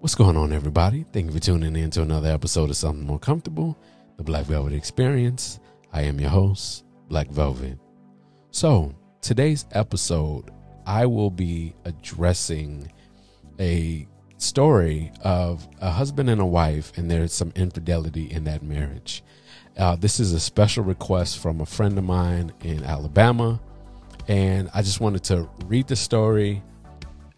What's going on, everybody? Thank you for tuning in to another episode of Something More Comfortable, the Black Velvet Experience. I am your host, Black Velvet. So, today's episode, I will be addressing a story of a husband and a wife, and there's some infidelity in that marriage. Uh, this is a special request from a friend of mine in Alabama, and I just wanted to read the story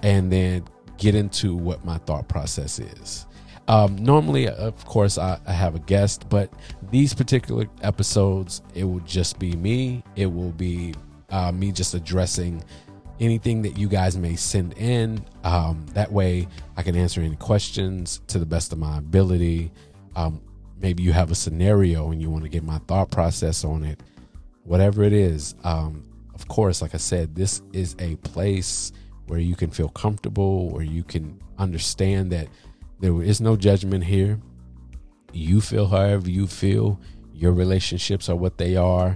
and then get into what my thought process is. Um, normally, of course, I, I, have a guest, but these particular episodes, it will just be me. It will be uh, me just addressing anything that you guys may send in. Um, that way, I can answer any questions to the best of my ability. Um, maybe you have a scenario and you want to get my thought process on it. Whatever it is, um, of course, like I said, this is a place where you can feel comfortable, where you can understand that there is no judgment here. You feel however you feel. Your relationships are what they are.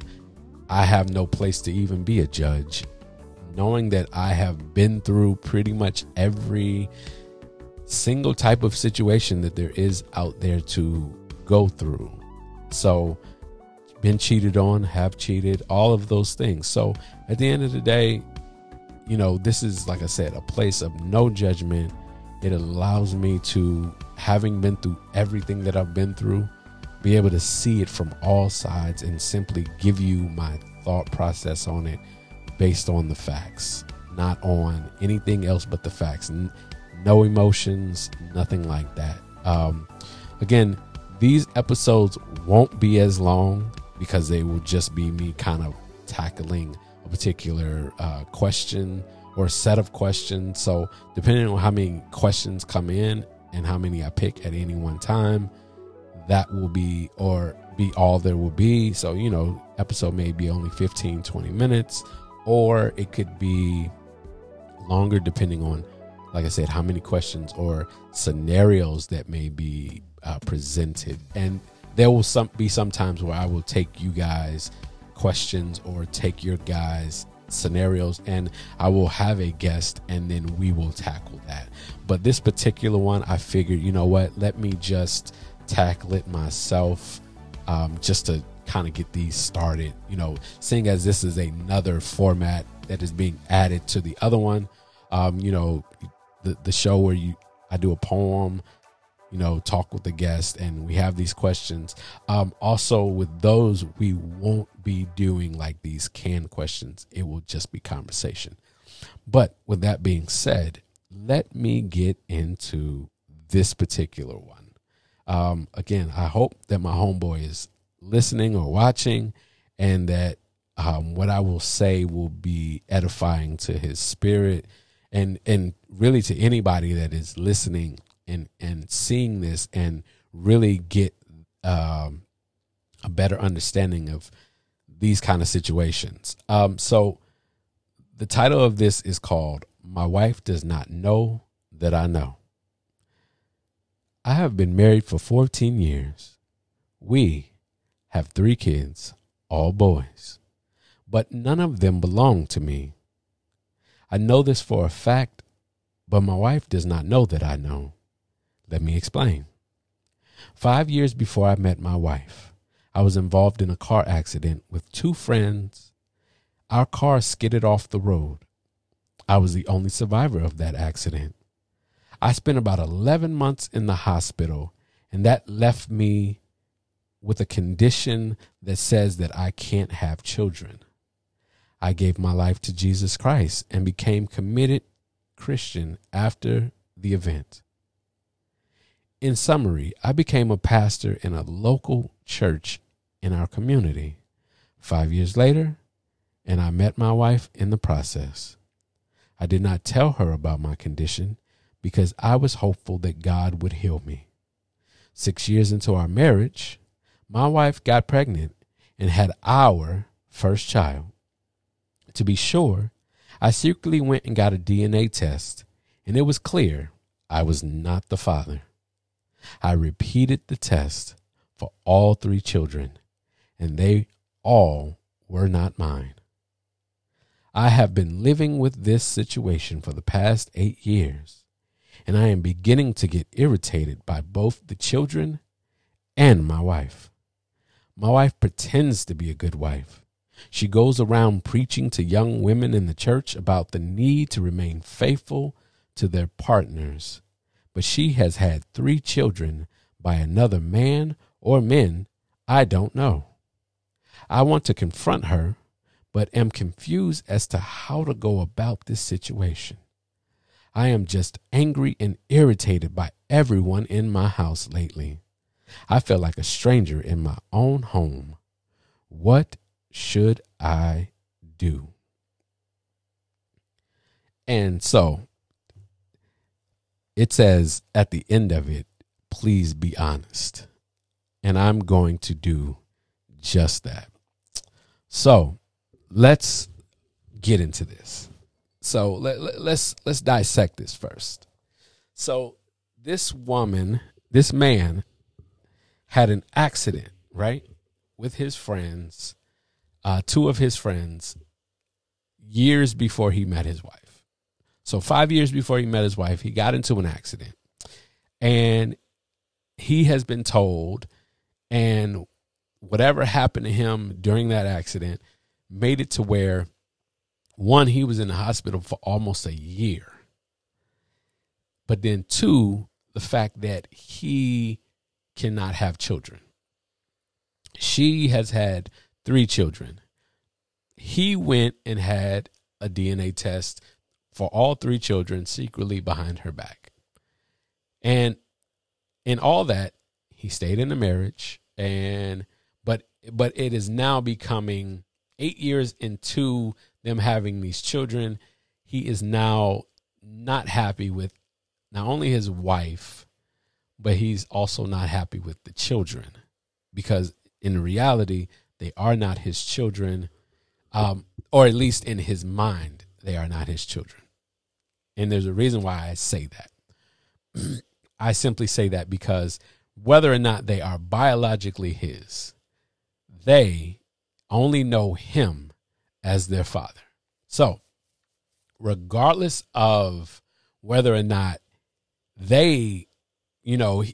I have no place to even be a judge. Knowing that I have been through pretty much every single type of situation that there is out there to go through. So, been cheated on, have cheated, all of those things. So, at the end of the day, you know, this is, like I said, a place of no judgment. It allows me to, having been through everything that I've been through, be able to see it from all sides and simply give you my thought process on it based on the facts, not on anything else but the facts. No emotions, nothing like that. Um, again, these episodes won't be as long because they will just be me kind of tackling particular uh, question or set of questions. So, depending on how many questions come in and how many I pick at any one time, that will be or be all there will be. So, you know, episode may be only 15, 20 minutes, or it could be longer depending on, like I said, how many questions or scenarios that may be uh, presented. And there will some be some times where I will take you guys questions or take your guys scenarios and I will have a guest and then we will tackle that. But this particular one, I figured, you know what, let me just tackle it myself um, just to kind of get these started. You know, seeing as this is another format that is being added to the other one, um, you know, the, the show where you I do a poem you know, talk with the guest and we have these questions. Um, also, with those, we won't be doing like these canned questions, it will just be conversation. But with that being said, let me get into this particular one. Um, again, I hope that my homeboy is listening or watching and that um, what I will say will be edifying to his spirit and and really to anybody that is listening and and seeing this and really get um, a better understanding of these kind of situations. Um, so the title of this is called "My Wife Does Not Know That I Know." I have been married for 14 years. We have three kids, all boys, but none of them belong to me. I know this for a fact, but my wife does not know that I know. Let me explain. Five years before I met my wife, I was involved in a car accident with two friends. Our car skidded off the road. I was the only survivor of that accident. I spent about 11 months in the hospital, and that left me with a condition that says that I can't have children. I gave my life to Jesus Christ and became committed Christian after the event. In summary, I became a pastor in a local church in our community. Five years later, and I met my wife in the process. I did not tell her about my condition because I was hopeful that God would heal me. Six years into our marriage, my wife got pregnant and had our first child. To be sure, I secretly went and got a DNA test, and it was clear I was not the father. I repeated the test for all three children, and they all were not mine. I have been living with this situation for the past eight years, and I am beginning to get irritated by both the children and my wife. My wife pretends to be a good wife. She goes around preaching to young women in the church about the need to remain faithful to their partners. But she has had three children by another man or men I don't know. I want to confront her, but am confused as to how to go about this situation. I am just angry and irritated by everyone in my house lately. I feel like a stranger in my own home. What should I do? And so it says at the end of it, please be honest. And I'm going to do just that. So let's get into this. So let, let, let's let's dissect this first. So this woman, this man had an accident, right? With his friends, uh, two of his friends, years before he met his wife. So, five years before he met his wife, he got into an accident. And he has been told, and whatever happened to him during that accident made it to where one, he was in the hospital for almost a year. But then, two, the fact that he cannot have children. She has had three children. He went and had a DNA test for all three children secretly behind her back. And in all that, he stayed in the marriage and but but it is now becoming 8 years into them having these children. He is now not happy with not only his wife, but he's also not happy with the children because in reality, they are not his children, um, or at least in his mind, they are not his children. And there's a reason why I say that. I simply say that because whether or not they are biologically his, they only know him as their father. So, regardless of whether or not they, you know,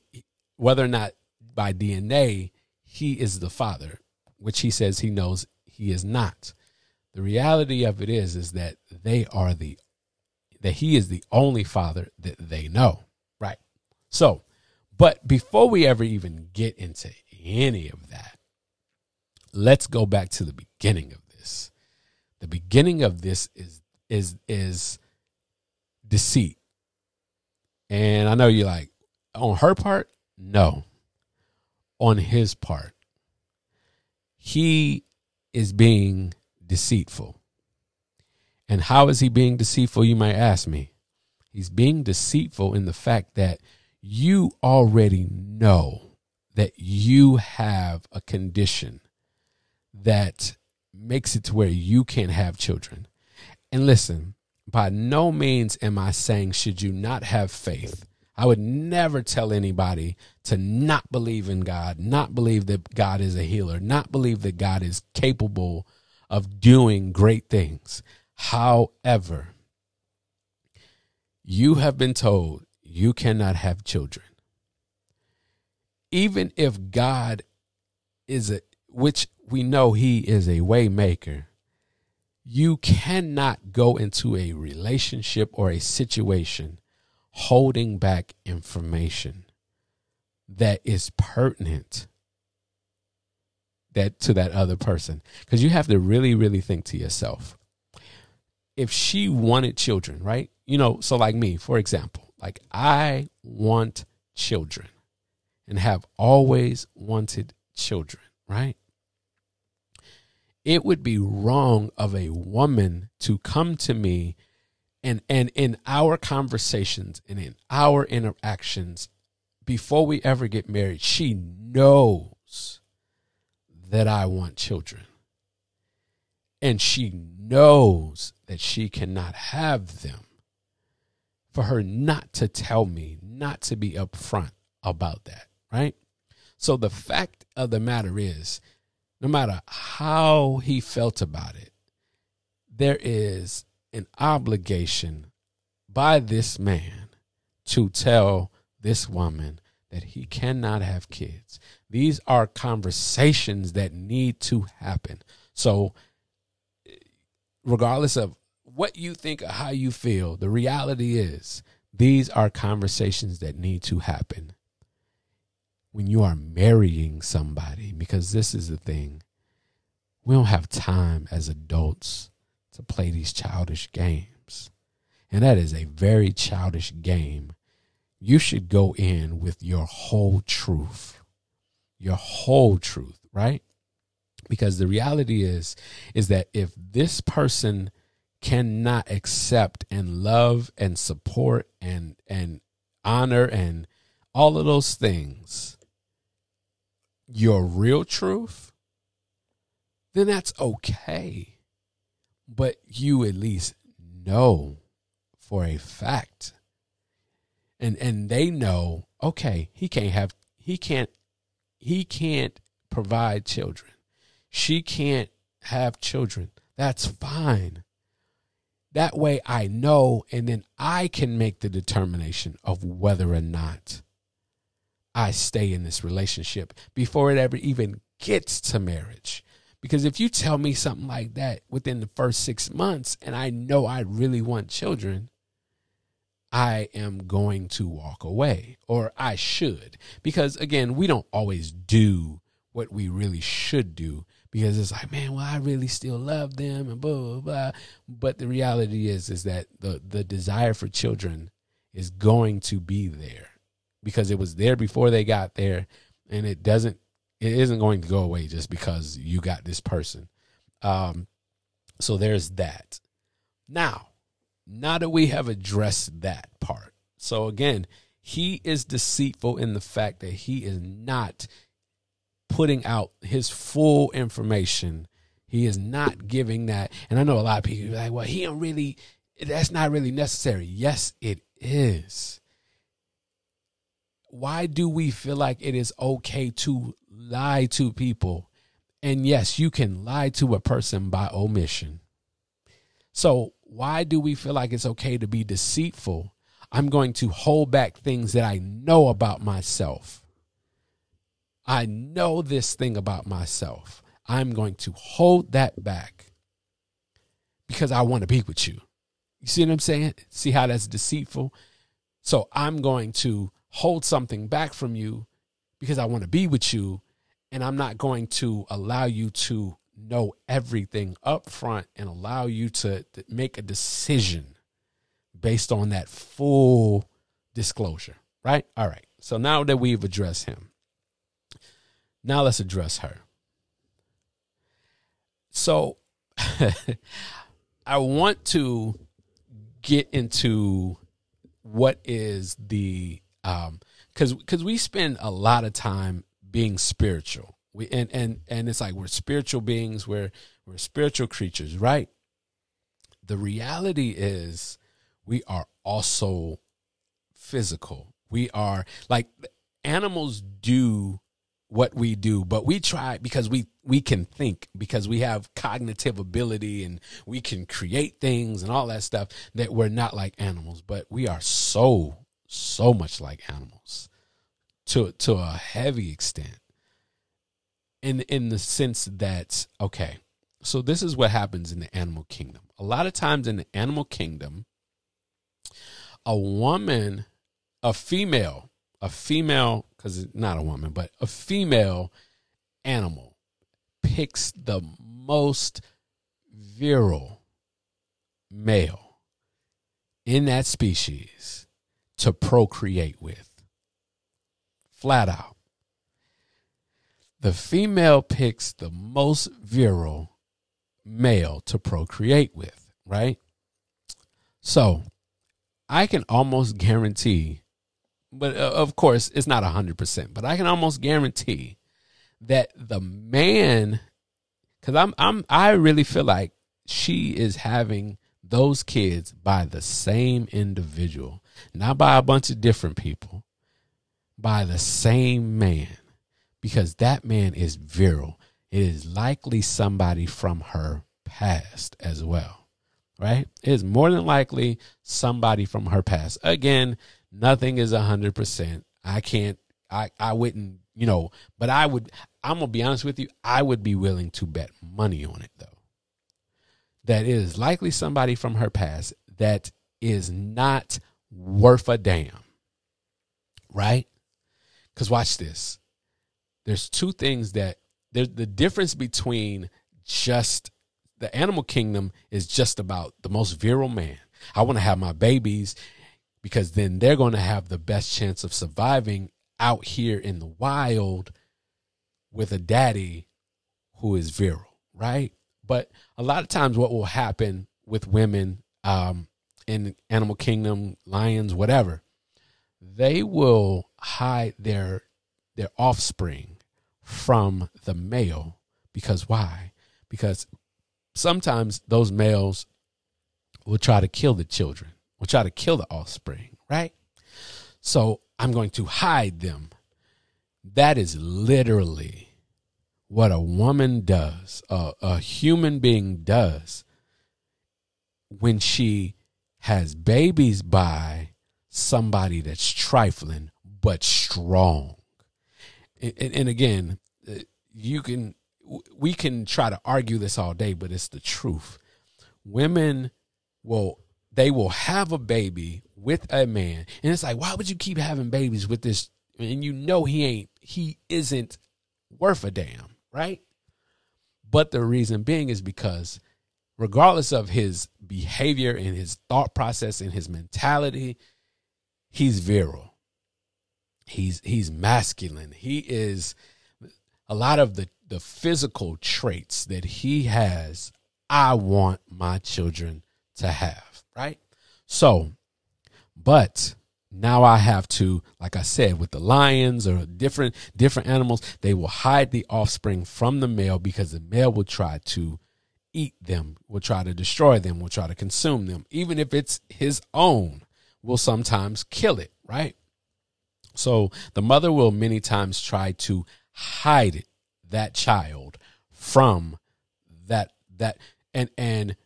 whether or not by DNA he is the father, which he says he knows he is not. The reality of it is is that they are the that he is the only father that they know. Right. So, but before we ever even get into any of that, let's go back to the beginning of this. The beginning of this is is is deceit. And I know you're like, on her part, no. On his part, he is being deceitful. And how is he being deceitful, you might ask me? He's being deceitful in the fact that you already know that you have a condition that makes it to where you can't have children. And listen, by no means am I saying should you not have faith. I would never tell anybody to not believe in God, not believe that God is a healer, not believe that God is capable of doing great things. However, you have been told you cannot have children. Even if God is a, which we know he is a waymaker, you cannot go into a relationship or a situation holding back information that is pertinent that to that other person. Because you have to really really think to yourself. If she wanted children right? You know so like me for example like i want children and have always wanted children right? It would be wrong of a woman to come to me and and in our conversations and in our interactions before we ever get married she knows that I want children. And she knows that she cannot have them for her not to tell me not to be upfront about that right so the fact of the matter is no matter how he felt about it there is an obligation by this man to tell this woman that he cannot have kids. These are conversations that need to happen. So, regardless of what you think or how you feel, the reality is these are conversations that need to happen when you are marrying somebody, because this is the thing. We don't have time as adults to play these childish games. And that is a very childish game. You should go in with your whole truth. Your whole truth, right? Because the reality is is that if this person cannot accept and love and support and and honor and all of those things your real truth then that's okay. But you at least know for a fact. And and they know okay he can't have he can't he can't provide children. She can't have children. That's fine that way I know, and then I can make the determination of whether or not I stay in this relationship before it ever even gets to marriage. Because if you tell me something like that within the first six months and I know I really want children, I am going to walk away, or I should. Because again, we don't always do what we really should do because it's like, man, well, I really still love them and blah blah blah. But the reality is, is that the the desire for children is going to be there because it was there before they got there, and it doesn't, it isn't going to go away just because you got this person. Um, so there's that. Now, now that we have addressed that part, so again, he is deceitful in the fact that he is not putting out his full information. He is not giving that. And I know a lot of people like, well, he don't really, that's not really necessary. Yes, it is. Why do we feel like it is okay to lie to people? And yes, you can lie to a person by omission. So, why do we feel like it's okay to be deceitful? I'm going to hold back things that I know about myself. I know this thing about myself. I'm going to hold that back because I want to be with you. You see what I'm saying? See how that's deceitful? So I'm going to hold something back from you because I want to be with you. And I'm not going to allow you to know everything up front and allow you to, to make a decision based on that full disclosure. Right? All right. So now that we've addressed him, now let's address her. So I want to get into what is the um cuz cuz we spend a lot of time being spiritual. We and and and it's like we're spiritual beings, we're we're spiritual creatures, right? The reality is we are also physical. We are like animals do what we do, but we try because we we can think because we have cognitive ability and we can create things and all that stuff that we're not like animals, but we are so so much like animals to to a heavy extent. In in the sense that okay, so this is what happens in the animal kingdom. A lot of times in the animal kingdom, a woman, a female, a female because it's not a woman, but a female animal picks the most virile male in that species to procreate with. Flat out. The female picks the most virile male to procreate with, right? So I can almost guarantee but uh, of course it's not 100% but i can almost guarantee that the man because i'm i'm i really feel like she is having those kids by the same individual not by a bunch of different people by the same man because that man is virile. It is likely somebody from her past as well right? It is more than likely somebody from her past. Again Nothing is a hundred percent. I can't. I I wouldn't. You know. But I would. I'm gonna be honest with you. I would be willing to bet money on it though. That is likely somebody from her past that is not worth a damn. Right? Because watch this. There's two things that there's the difference between just the animal kingdom is just about the most virile man. I want to have my babies because then they're going to have the best chance of surviving out here in the wild with a daddy who is virile, right? But a lot of times, what will happen with women um, in animal kingdom, lions, whatever, they will hide their their offspring from the male because why? Because sometimes those males will try to kill the children, will try to kill the offspring, right? So I'm going to hide them. That is literally what a woman does, a, a human being does when she has babies by somebody that's trifling but strong. And, and, again, uh, you can we can try to argue this all day, but it's the truth. Women will they will have a baby with a man, and it's like, why would you keep having babies with this? And you know he ain't he isn't worth a damn, right? But the reason being is because regardless of his behavior and his thought process and his mentality, he's virile. He's he's masculine. He is a lot of the the physical traits that he has, I want my children to have, right? So, but now I have to, like I said, with the lions or different different animals, they will hide the offspring from the male because the male will try to eat them, will try to destroy them, will try to consume them, even if it's his own, will sometimes kill it, right? So the mother will many times try to hide that child from that that and and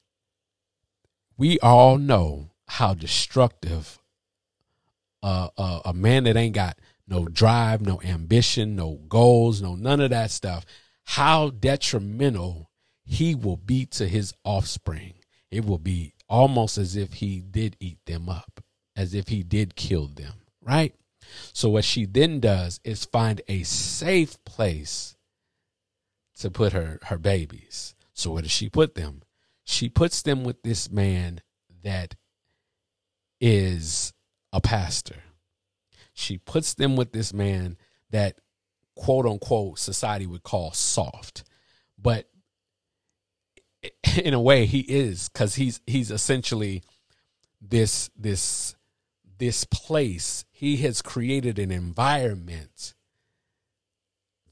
we all know how destructive uh, uh, a man that ain't got no drive, no ambition, no goals, no none of that stuff, how detrimental he will be to his offspring. It will be almost as if he did eat them up, as if he did kill them, right? So what she then does is find a safe place to put her her babies. So where does she put them? She puts them with this man that is a pastor. She puts them with this man that quote unquote society would call soft. But in a way he is cuz he's he's essentially this this this place he has created an environment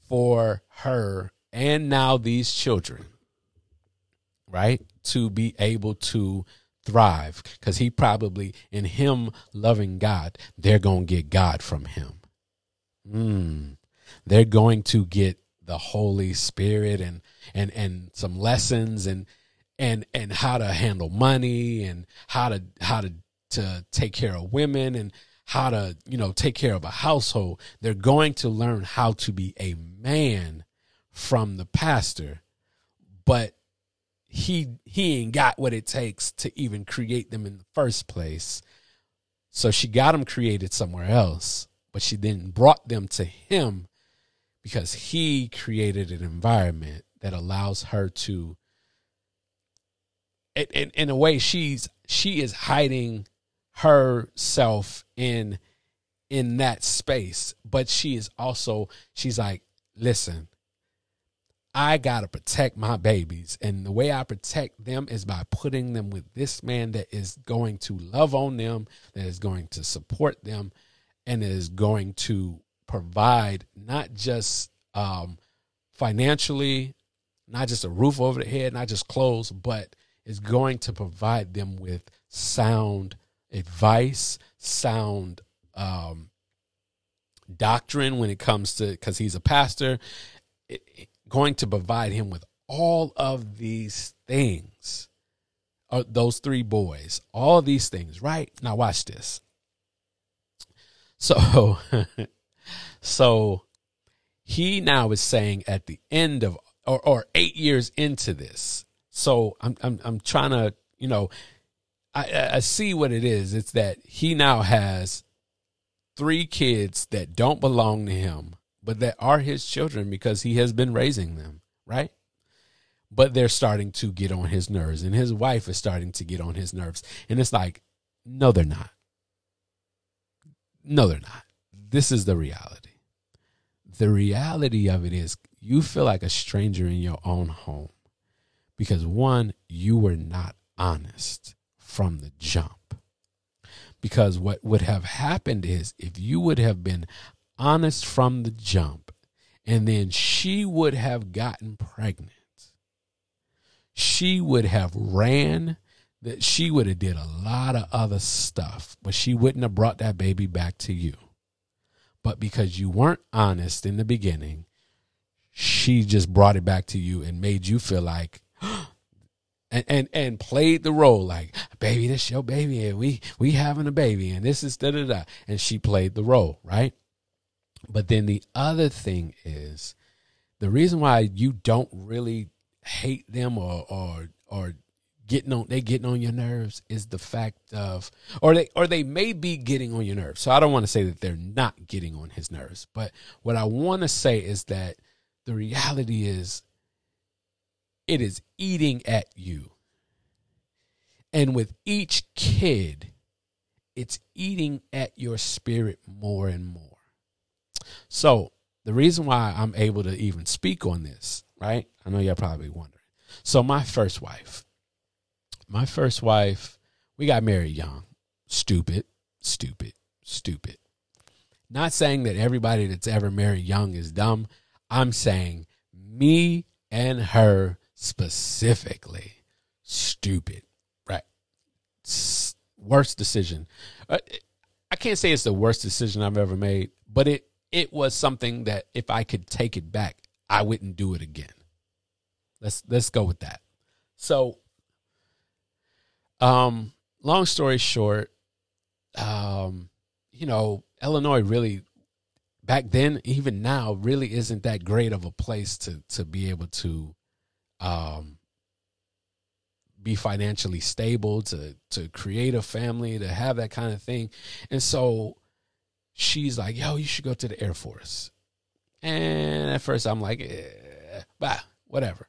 for her and now these children, right, to be able to thrive because he probably, in him loving God, they're going to get God from him. Mm. They're going to get the Holy Spirit and and and some lessons and and and how to handle money and how to how to to take care of women and how to you know take care of a household they're going to learn how to be a man from the pastor, but he he ain't got what it takes to even create them in the first place. So she got them created somewhere else, but she then brought them to him because he created an environment that allows her to in, in a way she's she is hiding herself in in that space but she is also she's like listen I got to protect my babies. And the way I protect them is by putting them with this man that is going to love on them, that is going to support them, and is going to provide not just um, financially, not just a roof over the head, not just clothes, but is going to provide them with sound advice, sound um, doctrine when it comes to, because he's a pastor. It, going to provide him with all of these things. Uh, those three boys, all these things, right? Now, watch this. So, so he now is saying at the end of or, or eight years into this. So I'm I'm I'm trying to you know I I see what it is. It's that he now has three kids that don't belong to him, but that are his children because he has been raising them, right? But they're starting to get on his nerves, and his wife is starting to get on his nerves. And it's like, no, they're not. No, they're not. This is the reality. The reality of it is you feel like a stranger in your own home because one, you were not honest from the jump. Because what would have happened is if you would have been honest from the jump and then she would have gotten pregnant, she would have ran that she would have did a lot of other stuff, but she wouldn't have brought that baby back to you. But because you weren't honest in the beginning, she just brought it back to you and made you feel like and and and played the role like baby this your baby and we we having a baby and this is da da da and she played the role right but then the other thing is the reason why you don't really hate them or or or getting on they getting on your nerves is the fact of or they or they may be getting on your nerves. So I don't want to say that they're not getting on his nerves, but what I want to say is that the reality is it is eating at you. And with each kid, it's eating at your spirit more and more. So, the reason why I'm able to even speak on this, right? I know you're probably wondering. So, my first wife, my first wife, we got married young. Stupid, stupid, stupid. Not saying that everybody that's ever married young is dumb. I'm saying me and her specifically stupid. Right. Worst decision. Uh, I can't say it's the worst decision I've ever made, but it it was something that if I could take it back, I wouldn't do it again. Let's let's go with that. So um, long story short, um, you know, Illinois really back then, even now, really isn't that great of a place to to be able to um be financially stable, to to create a family, to have that kind of thing. And so she's like, yo, you should go to the Air Force. And at first I'm like, eh, bah, whatever.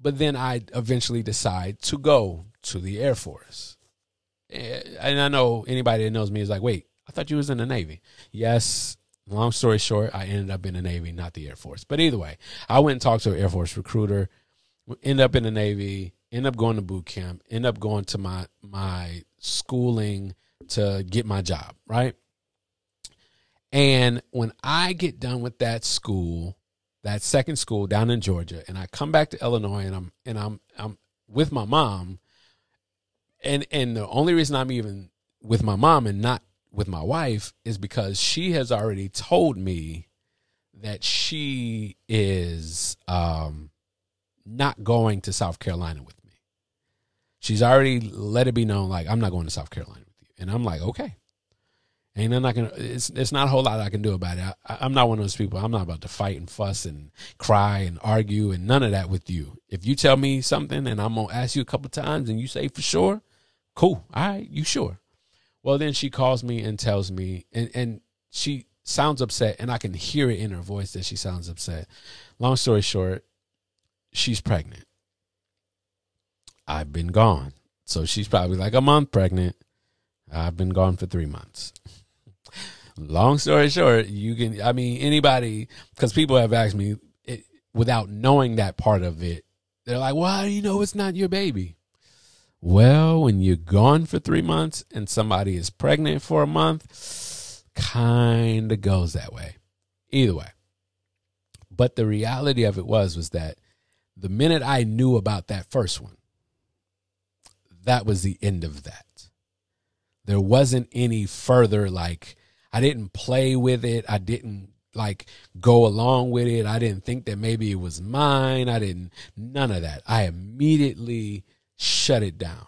But then I eventually decide to go to the Air Force. Eh, and I know anybody that knows me is like, wait, I thought you was in the Navy. Yes. Long story short, I ended up in the Navy, not the Air Force. But either way, I went and talked to an Air Force recruiter, end up in the Navy, end up going to boot camp, end up going to my my schooling to get my job, right? And when I get done with that school, that second school down in Georgia, and I come back to Illinois and I'm and I'm I'm with my mom, and and the only reason I'm even with my mom and not with my wife is because she has already told me that she is um, not going to South Carolina with me. She's already let it be known like I'm not going to South Carolina with you, and I'm like okay. And I'm not gonna. It's it's not a whole lot I can do about it. I, I'm not one of those people. I'm not about to fight and fuss and cry and argue and none of that with you. If you tell me something and I'm gonna ask you a couple times and you say for sure, cool. All right, you sure? Well, then she calls me and tells me, and, and she sounds upset, and I can hear it in her voice that she sounds upset. Long story short, she's pregnant. I've been gone. So she's probably like a month pregnant. I've been gone for three months. Long story short, you can, I mean, anybody, because people have asked me it, without knowing that part of it, they're like, well, do you know it's not your baby? Well, when you're gone for three months and somebody is pregnant for a month, kind of goes that way. Either way. But the reality of it was was that the minute I knew about that first one, that was the end of that. There wasn't any further like I didn't play with it. I didn't like go along with it. I didn't think that maybe it was mine. I didn't none of that. I immediately shut it down.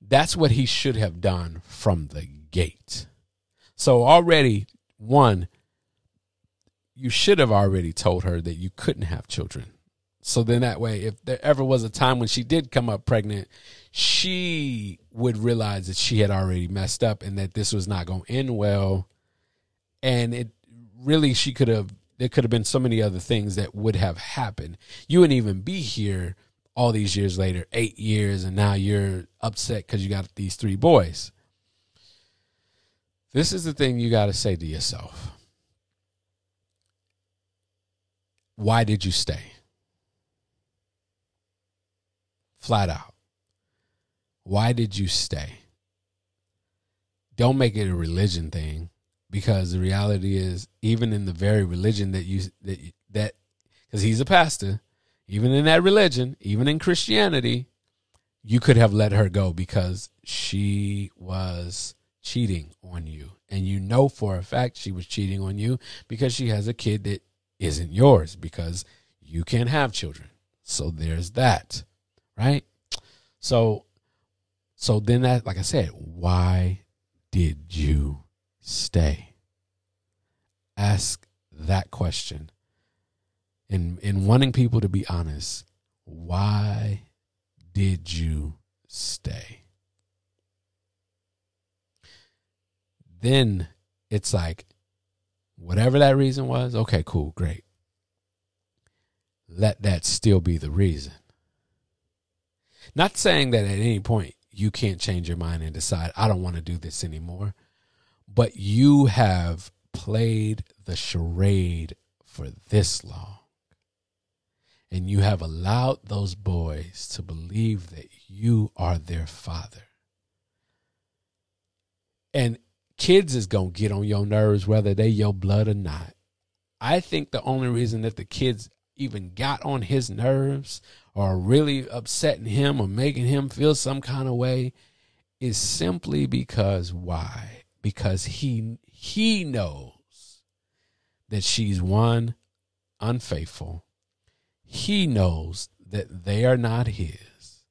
That's what he should have done from the gate. So already one you should have already told her that you couldn't have children. So then that way if there ever was a time when she did come up pregnant, she would realize that she had already messed up and that this was not going to end well. And it really she could have there could have been so many other things that would have happened. You wouldn't even be here all these years later, eight years, and now you're upset because you got these three boys. This is the thing you got to say to yourself. Why did you stay? Flat out. Why did you stay? Don't make it a religion thing because the reality is even in the very religion that you that that cuz he's a pastor, even in that religion, even in Christianity, you could have let her go because she was cheating on you. And you know for a fact she was cheating on you because she has a kid that isn't yours because you can't have children. So there's that. Right? So so then that like I said, why did you stay? Ask that question in in wanting people to be honest, why did you stay? Then it's like, whatever that reason was, okay, cool, great. Let that still be the reason. Not saying that at any point you can't change your mind and decide, I don't want to do this anymore, but you have played the charade for this long and you have allowed those boys to believe that you are their father. And kids is going to get on your nerves whether they your blood or not. I think the only reason that the kids even got on his nerves or really upsetting him or making him feel some kind of way is simply because why? Because he he knows that she's one unfaithful he knows that they are not his.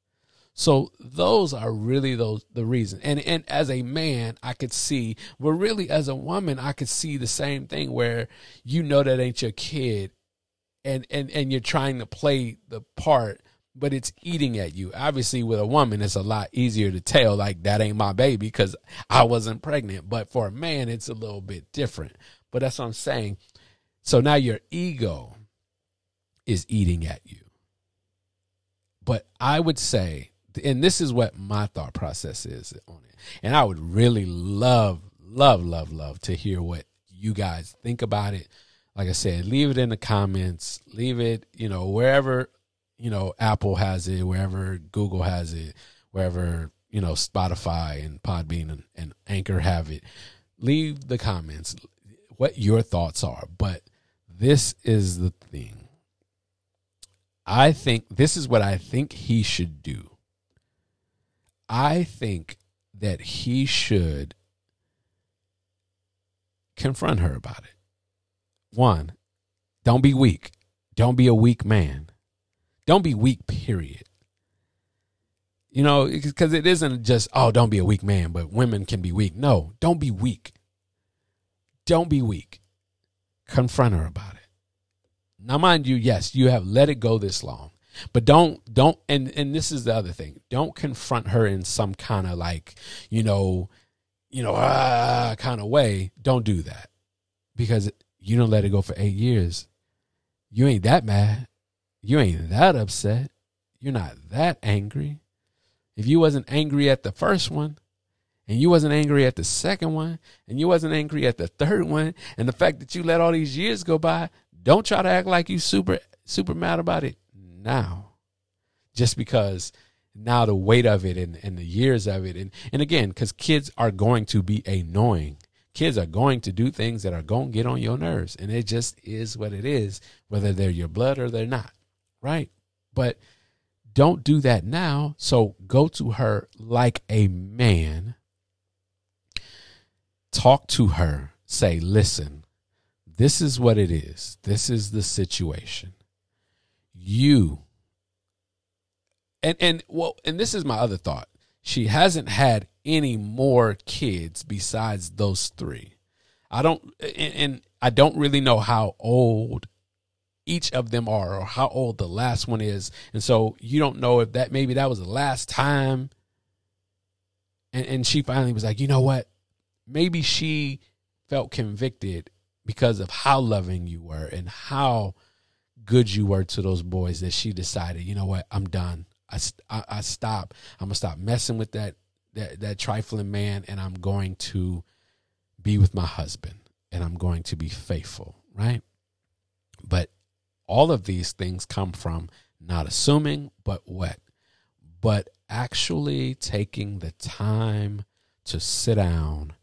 So those are really those the reason. And and as a man, I could see, well really as a woman, I could see the same thing where you know that ain't your kid and and and you're trying to play the part but it's eating at you. Obviously, with a woman, it's a lot easier to tell, like, that ain't my baby because I wasn't pregnant. But for a man, it's a little bit different. But that's what I'm saying. So now your ego is eating at you. But I would say, and this is what my thought process is on it. And I would really love, love, love, love to hear what you guys think about it. Like I said, leave it in the comments, leave it, you know, wherever, you know, Apple has it, wherever Google has it, wherever, you know, Spotify and Podbean and, and Anchor have it. Leave the comments what your thoughts are. But this is the thing I think this is what I think he should do. I think that he should confront her about it. One, don't be weak. Don't be a weak man. Don't be weak, period. You know, because it isn't just, oh, don't be a weak man, but women can be weak. No, don't be weak. Don't be weak. Confront her about it. Now, mind you, yes, you have let it go this long, but don't don't and and this is the other thing. Don't confront her in some kind of like you know, you know, ah kind of way. Don't do that because you don't let it go for eight years. You ain't that mad. You ain't that upset. You're not that angry. If you wasn't angry at the first one, and you wasn't angry at the second one, and you wasn't angry at the third one, and the fact that you let all these years go by, don't try to act like you super super mad about it now. Just because now the weight of it and, and the years of it and, and again, because kids are going to be annoying. Kids are going to do things that are going to get on your nerves. And it just is what it is, whether they're your blood or they're not. Right? But don't do that now. So go to her like a man. Talk to her. Say, listen, this is what it is. This is the situation. You and and well, and this is my other thought. She hasn't had any more kids besides those three. I don't, and, I don't really know how old each of them are or how old the last one is. And so you don't know if that maybe that was the last time. And, and she finally was like, you know what? Maybe she felt convicted because of how loving you were and how good you were to those boys that she decided, you know what? I'm done. I, I, I stop. I'm gonna stop messing with that that that trifling man, and I'm going to be with my husband, and I'm going to be faithful. Right. But all of these things come from not assuming, but what? But actually taking the time to sit down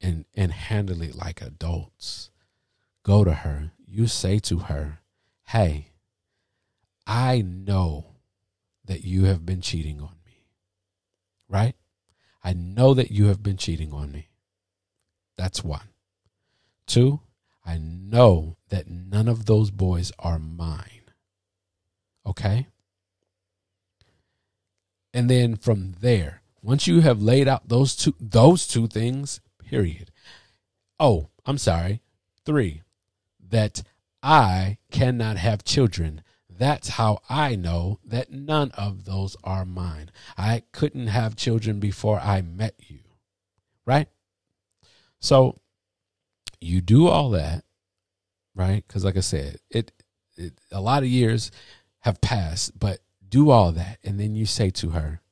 and, and handle it like adults. Go to her. You say to her, Hey, I know that you have been cheating on me. Right? I know that you have been cheating on me. That's one. Two, I know that none of those boys are mine. Okay? And then from there, once you have laid out those two those two things, period. Oh, I'm sorry. 3. That I cannot have children. That's how I know that none of those are mine. I couldn't have children before I met you. Right? So you do all that, right? Because, like I said, it, it a lot of years have passed, but do all that, and then you say to her,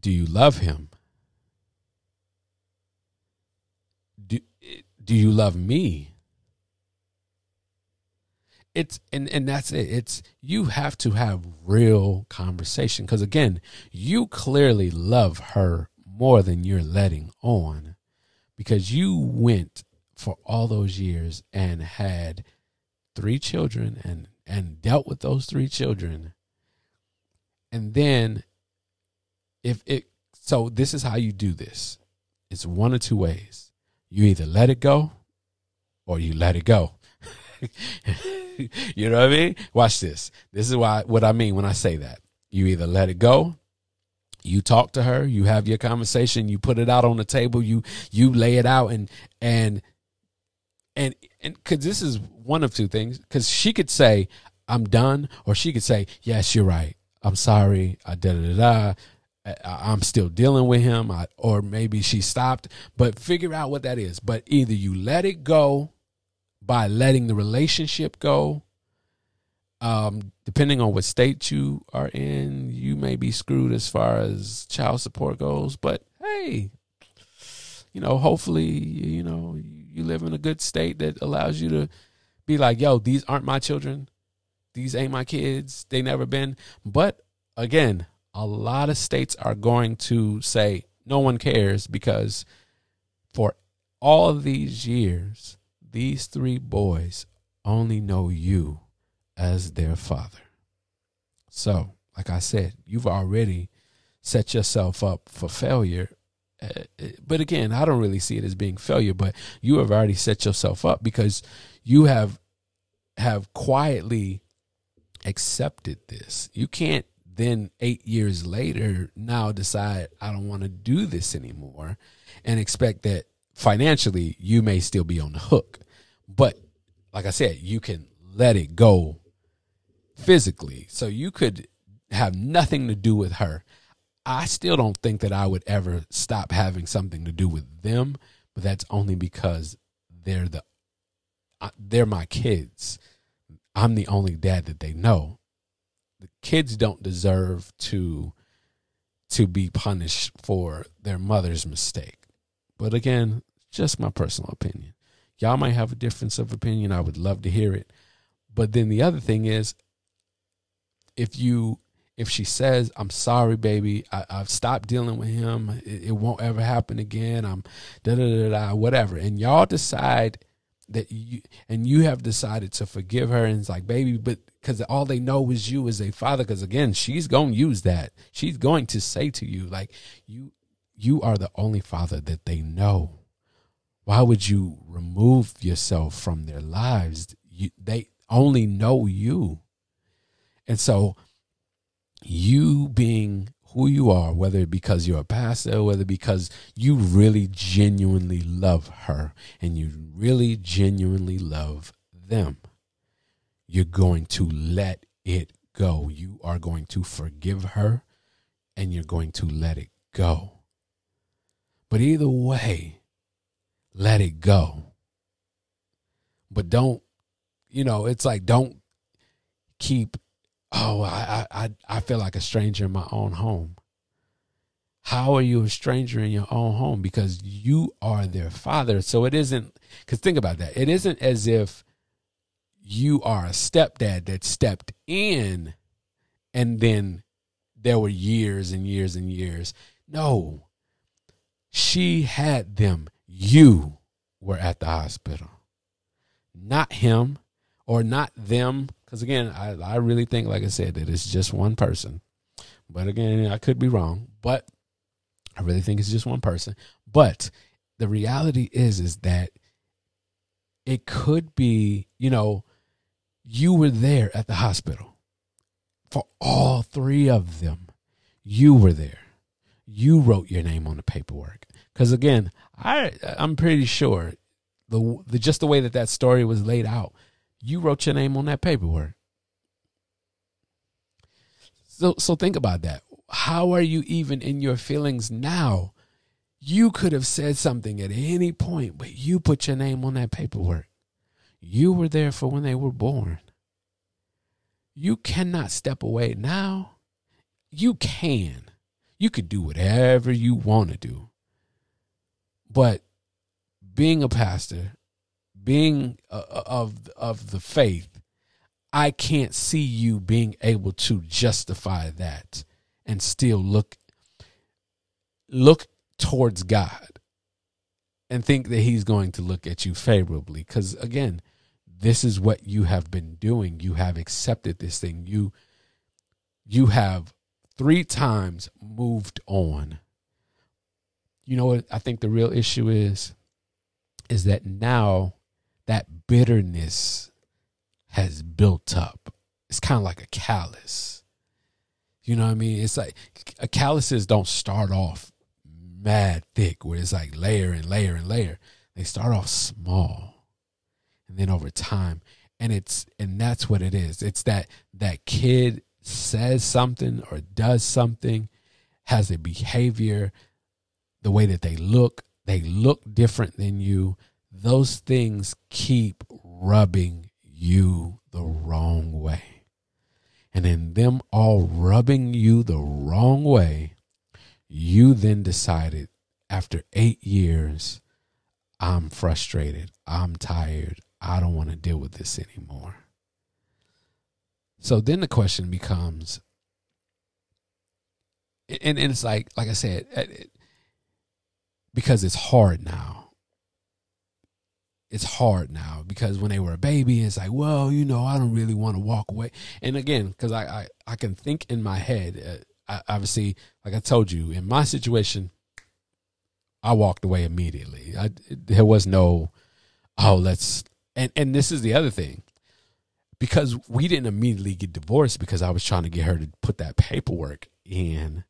"Do you love him? Do do you love me?" It's and and that's it. It's you have to have real conversation. Because again, you clearly love her more than you're letting on. Because you went for all those years and had three children and and dealt with those three children. And then if it so this is how you do this. It's one of two ways. You either let it go or you let it go you know what i mean? Watch this. This is why what i mean when i say that. You either let it go you talk to her you have your conversation you put it out on the table you you lay it out and and and and because this is one of two things. Because she could say i'm done or she could say yes you're right. I'm sorry. I da da da i'm still dealing with him. I, or maybe she stopped. But figure out what that is. But either you let it go by letting the relationship go um, depending on what state you are in, you may be screwed as far as child support goes. But hey, you know, hopefully, you know, you live in a good state that allows you to be like, yo, these aren't my children. These ain't my kids. They never been. But again, a lot of states are going to say no one cares because for all these years, these three boys only know you as their father. So, like I said, you've already set yourself up for failure. Uh, uh, but again, I don't really see it as being failure, but you have already set yourself up because you have have quietly accepted this. You can't then 8 years later now decide I don't want to do this anymore and expect that financially you may still be on the hook. But like I said, you can let it go physically. So you could have nothing to do with her. I still don't think that I would ever stop having something to do with them, but that's only because they're the they're my kids. I'm the only dad that they know. The kids don't deserve to to be punished for their mother's mistake. But again, just my personal opinion. Y'all might have a difference of opinion. I would love to hear it. But then the other thing is if you if she says i'm sorry baby. I, have stopped dealing with him. It, it, won't ever happen again. I'm da da da da whatever. And y'all decide that you and you have decided to forgive her and it's like baby but because all they know is you as a father because again she's going to use that. She's going to say to you like you you are the only father that they know why would you remove yourself from their lives you, they only know you and so, you being who you are, whether because you're a pastor, whether because you really genuinely love her and you really genuinely love them, you're going to let it go. You are going to forgive her and you're going to let it go. But either way, let it go. But don't, you know, it's like don't keep, oh, I I I feel like a stranger in my own home. How are you a stranger in your own home? Because you are their father. So it isn't because think about that. It isn't as if you are a stepdad that stepped in and then there were years and years and years. No, she had them. You were at the hospital, not him or not them. Because again, I, I really think, like I said, that it's just one person. But again, I could be wrong. But I really think it's just one person. But the reality is, is that it could be, you know, you were there at the hospital for all three of them. You were there. You wrote your name on the paperwork. Because again, I I'm pretty sure the, the just the way that that story was laid out, you wrote your name on that paperwork. So so think about that. How are you even in your feelings now? You could have said something at any point, but you put your name on that paperwork. You were there for when they were born. You cannot step away now. You can. You could do whatever you want to do. But being a pastor, being of of the faith, I can't see you being able to justify that and still look look towards God and think that he's going to look at you favorably cuz again this is what you have been doing. You have accepted this thing. You you have three times moved on. You know what I think the real issue is is that now that bitterness has built up. It's kind of like a callus. You know what I mean? It's like a calluses don't start off mad thick where it's like layer and layer and layer. They start off small and then over time and it's and that's what it is it's that that kid says something or does something has a behavior the way that they look they look different than you. Those things keep rubbing you the wrong way. And in them all rubbing you the wrong way you then decided after 8 years I'm frustrated. I'm tired. I don't want to deal with this anymore. So then the question becomes, and, and it's like, like I said, because it's hard now. It's hard now because when they were a baby, it's like, well, you know, I don't really want to walk away. And again, because I, I, I can think in my head, uh, I, obviously, like I told you, in my situation, I walked away immediately. I, there was no, oh, let's and and this is the other thing because we didn't immediately get divorced because I was trying to get her to put that paperwork in.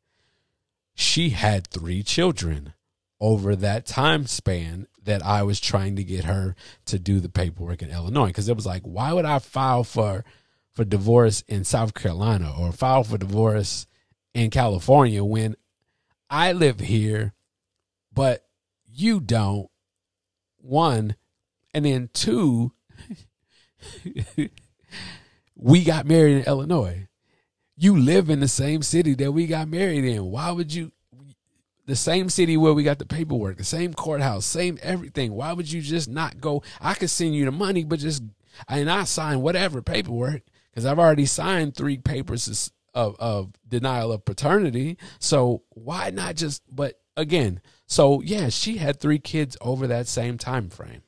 She had three children over that time span that I was trying to get her to do the paperwork in Illinois because it was like why would I file for for divorce in South Carolina or file for divorce in California when I live here but you don't one and then two, we got married in Illinois. You live in the same city that we got married in. Why would you? The same city where we got the paperwork, the same courthouse, same everything. Why would you just not go? I could send you the money, but just and I sign whatever paperwork because I've already signed three papers of, of denial of paternity. So why not just? But again, so yeah, she had three kids over that same time frame.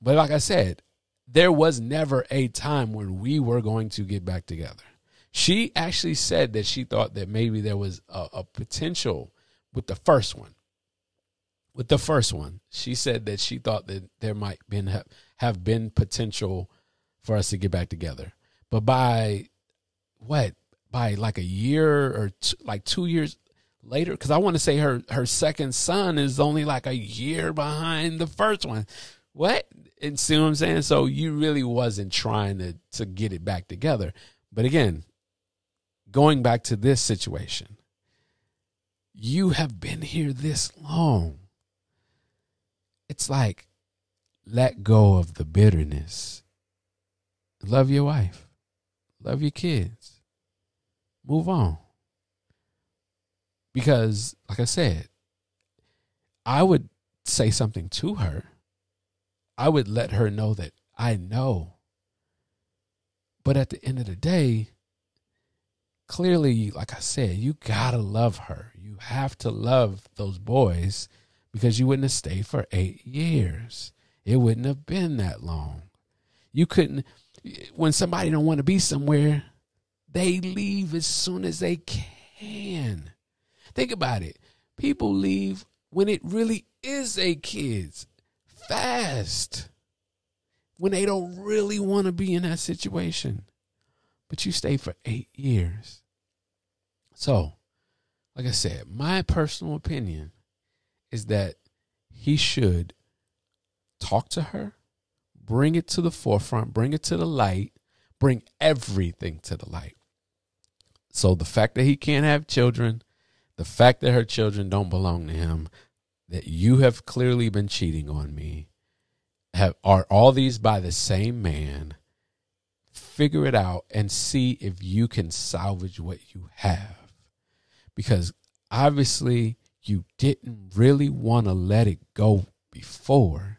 But like I said, there was never a time when we were going to get back together. She actually said that she thought that maybe there was a, a potential with the first one. With the first one, she said that she thought that there might been have, have been potential for us to get back together. But by what? By like a year or like two years, later because I want to say her her second son is only like a year behind the first one. What? And see what I'm saying? So you really wasn't trying to to get it back together. But again, going back to this situation, you have been here this long. It's like let go of the bitterness. Love your wife. Love your kids. Move on. Because, like I said, I would say something to her. I would let her know that I know. But at the end of the day, clearly, like I said, you gotta love her. You have to love those boys because you wouldn't have stayed for eight years. It wouldn't have been that long. You couldn't when somebody don't want to be somewhere, they leave as soon as they can. Think about it. People leave when it really is a kids fast. When they don't really want to be in that situation. But you stay for eight years. So, like I said, my personal opinion is that he should talk to her, bring it to the forefront, bring it to the light, bring everything to the light. So the fact that he can't have children, the fact that her children don't belong to him, that you have clearly been cheating on me, have are all these by the same man? Figure it out and see if you can salvage what you have. Because obviously you didn't really want to let it go before.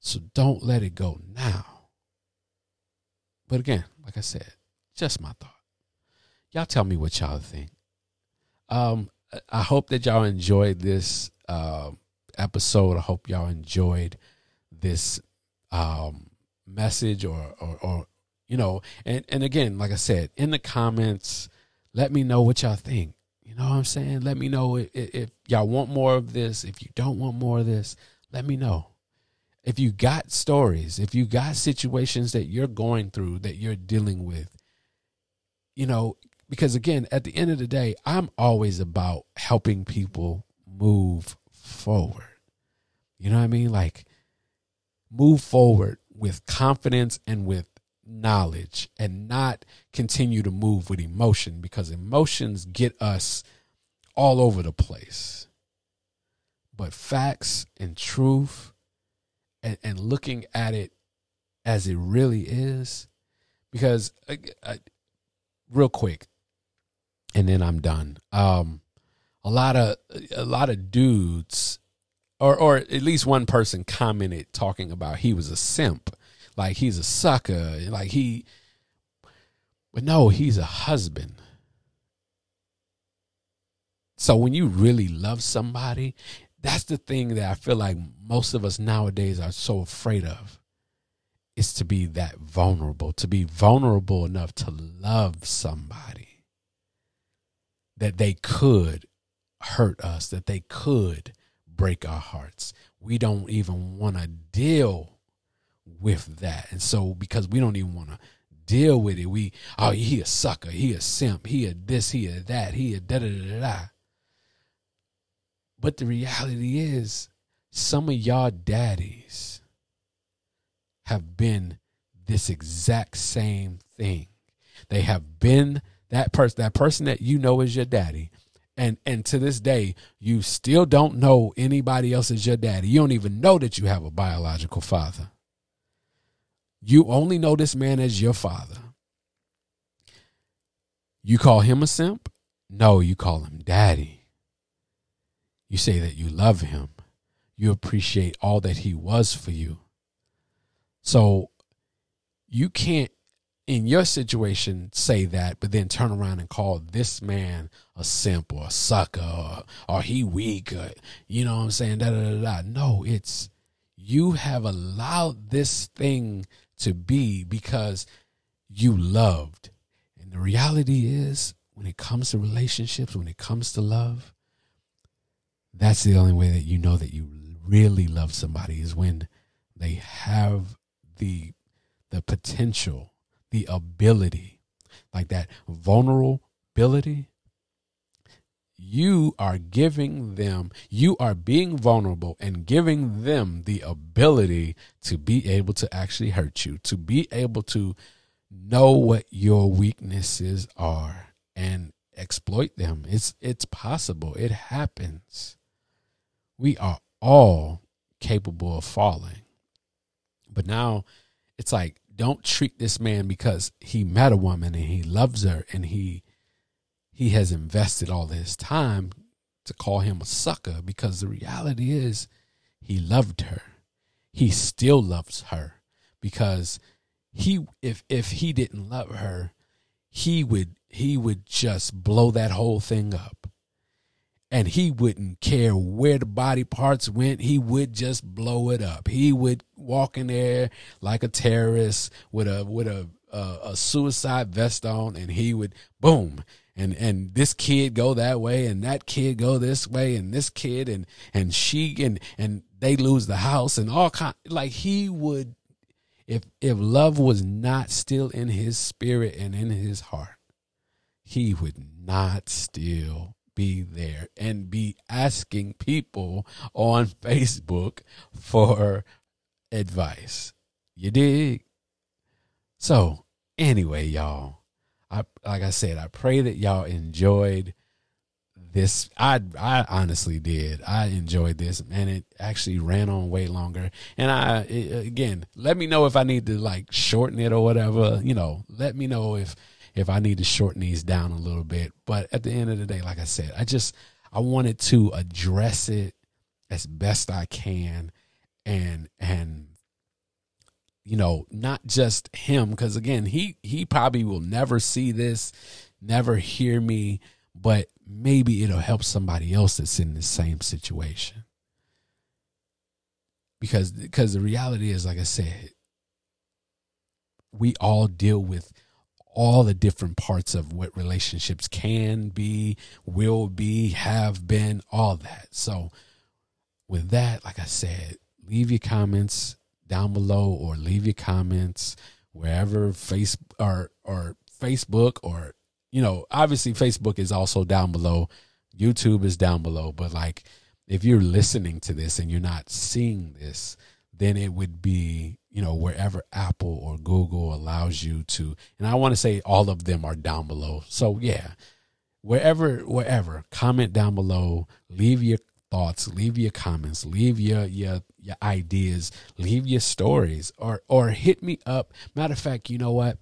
So don't let it go now. But again, like I said, just my thought. Y'all tell me what y'all think. Um, I hope that y'all enjoyed this uh, episode. I hope y'all enjoyed this um, message or, or, or you know, and, and again, like I said, in the comments, let me know what y'all think. You know what I'm saying? Let me know if, if y'all want more of this. If you don't want more of this, let me know if you got stories, if you got situations that you're going through that you're dealing with, you know, because again, at the end of the day, I'm always about helping people move forward. You know what I mean? Like move forward with confidence and with knowledge and not continue to move with emotion because emotions get us all over the place. But facts and truth and, and looking at it as it really is because uh, uh, real quick and then I'm done. Um, a lot of a lot of dudes or or at least one person commented talking about he was a simp, like he's a sucker, like he but no, he's a husband. So when you really love somebody, that's the thing that I feel like most of us nowadays are so afraid of is to be that vulnerable, to be vulnerable enough to love somebody that they could hurt us, that they could break our hearts. We don't even want to deal with that. And so because we don't even want to deal with it, we oh he a sucker, he a simp, he a this, he a that, he a da da da da. But the reality is, some of y'all daddies have been this exact same thing. They have been that person, that person that you know is your daddy. And and to this day, you still don't know anybody else as your daddy. You don't even know that you have a biological father. You only know this man as your father. You call him a simp? No, you call him daddy. You say that you love him. You appreciate all that he was for you. So you can't, in your situation, say that, but then turn around and call this man a simp or a sucker or, or he weak or, you know what I'm saying? Da, da, da, da. No, it's you have allowed this thing to be because you loved. And the reality is, when it comes to relationships, when it comes to love, that's the only way that you know that you really love somebody is when they have the the potential, the ability, like that vulnerability. You are giving them, you are being vulnerable and giving them the ability to be able to actually hurt you, to be able to know what your weaknesses are and exploit them. It's it's possible. It happens. We are all capable of falling. But now it's like don't treat this man because he met a woman and he loves her and he he has invested all his time to call him a sucker because the reality is he loved her. He still loves her because he if if he didn't love her, he would he would just blow that whole thing up. And he wouldn't care where the body parts went. He would just blow it up. He would walk in there like a terrorist with a with a a, a suicide vest on, and he would boom and and this kid go that way and that kid go this way and this kid and and she and and they lose the house and all kind like he would if if love was not still in his spirit and in his heart he would not still be there and be asking people on Facebook for advice. You dig? So, anyway, y'all, I like I said, I pray that y'all enjoyed this. I I honestly did. I enjoyed this, and it actually ran on way longer. And I it, again, let me know if I need to like shorten it or whatever. You know, let me know if if I need to shorten these down a little bit. But at the end of the day, like I said, I just I wanted to address it as best I can and and you know, not just him because again, he he probably will never see this, never hear me, but maybe it'll help somebody else that's in the same situation. Because because the reality is like I said, we all deal with all the different parts of what relationships can be, will be, have been, all that. So, with that, like I said, leave your comments down below or leave your comments wherever face or or Facebook or you know, obviously Facebook is also down below. YouTube is down below, but like if you're listening to this and you're not seeing this, then it would be you know, wherever Apple or Google allows you to. And I want to say all of them are down below. So yeah, wherever, wherever, comment down below, leave your thoughts, leave your comments, leave your your your ideas, leave your stories, or or hit me up. Matter of fact, you know what?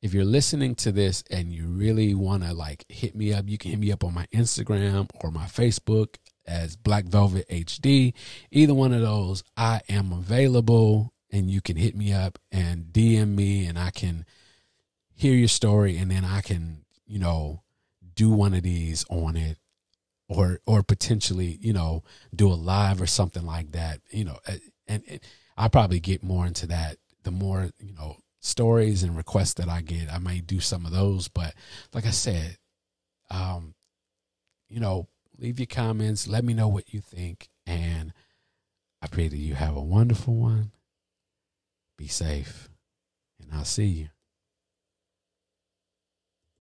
If you're listening to this and you really want to like hit me up, you can hit me up on my Instagram or my Facebook as Black Velvet HD. Either one of those, I am available and you can hit me up and DM me and I can hear your story and then I can, you know, do one of these on it or or potentially, you know, do a live or something like that, you know, and, and I probably get more into that the more, you know, stories and requests that I get. I may do some of those, but like I said, um, you know, leave your comments. Let me know what you think. And I pray that you have a wonderful one. Be safe. And I'll see you.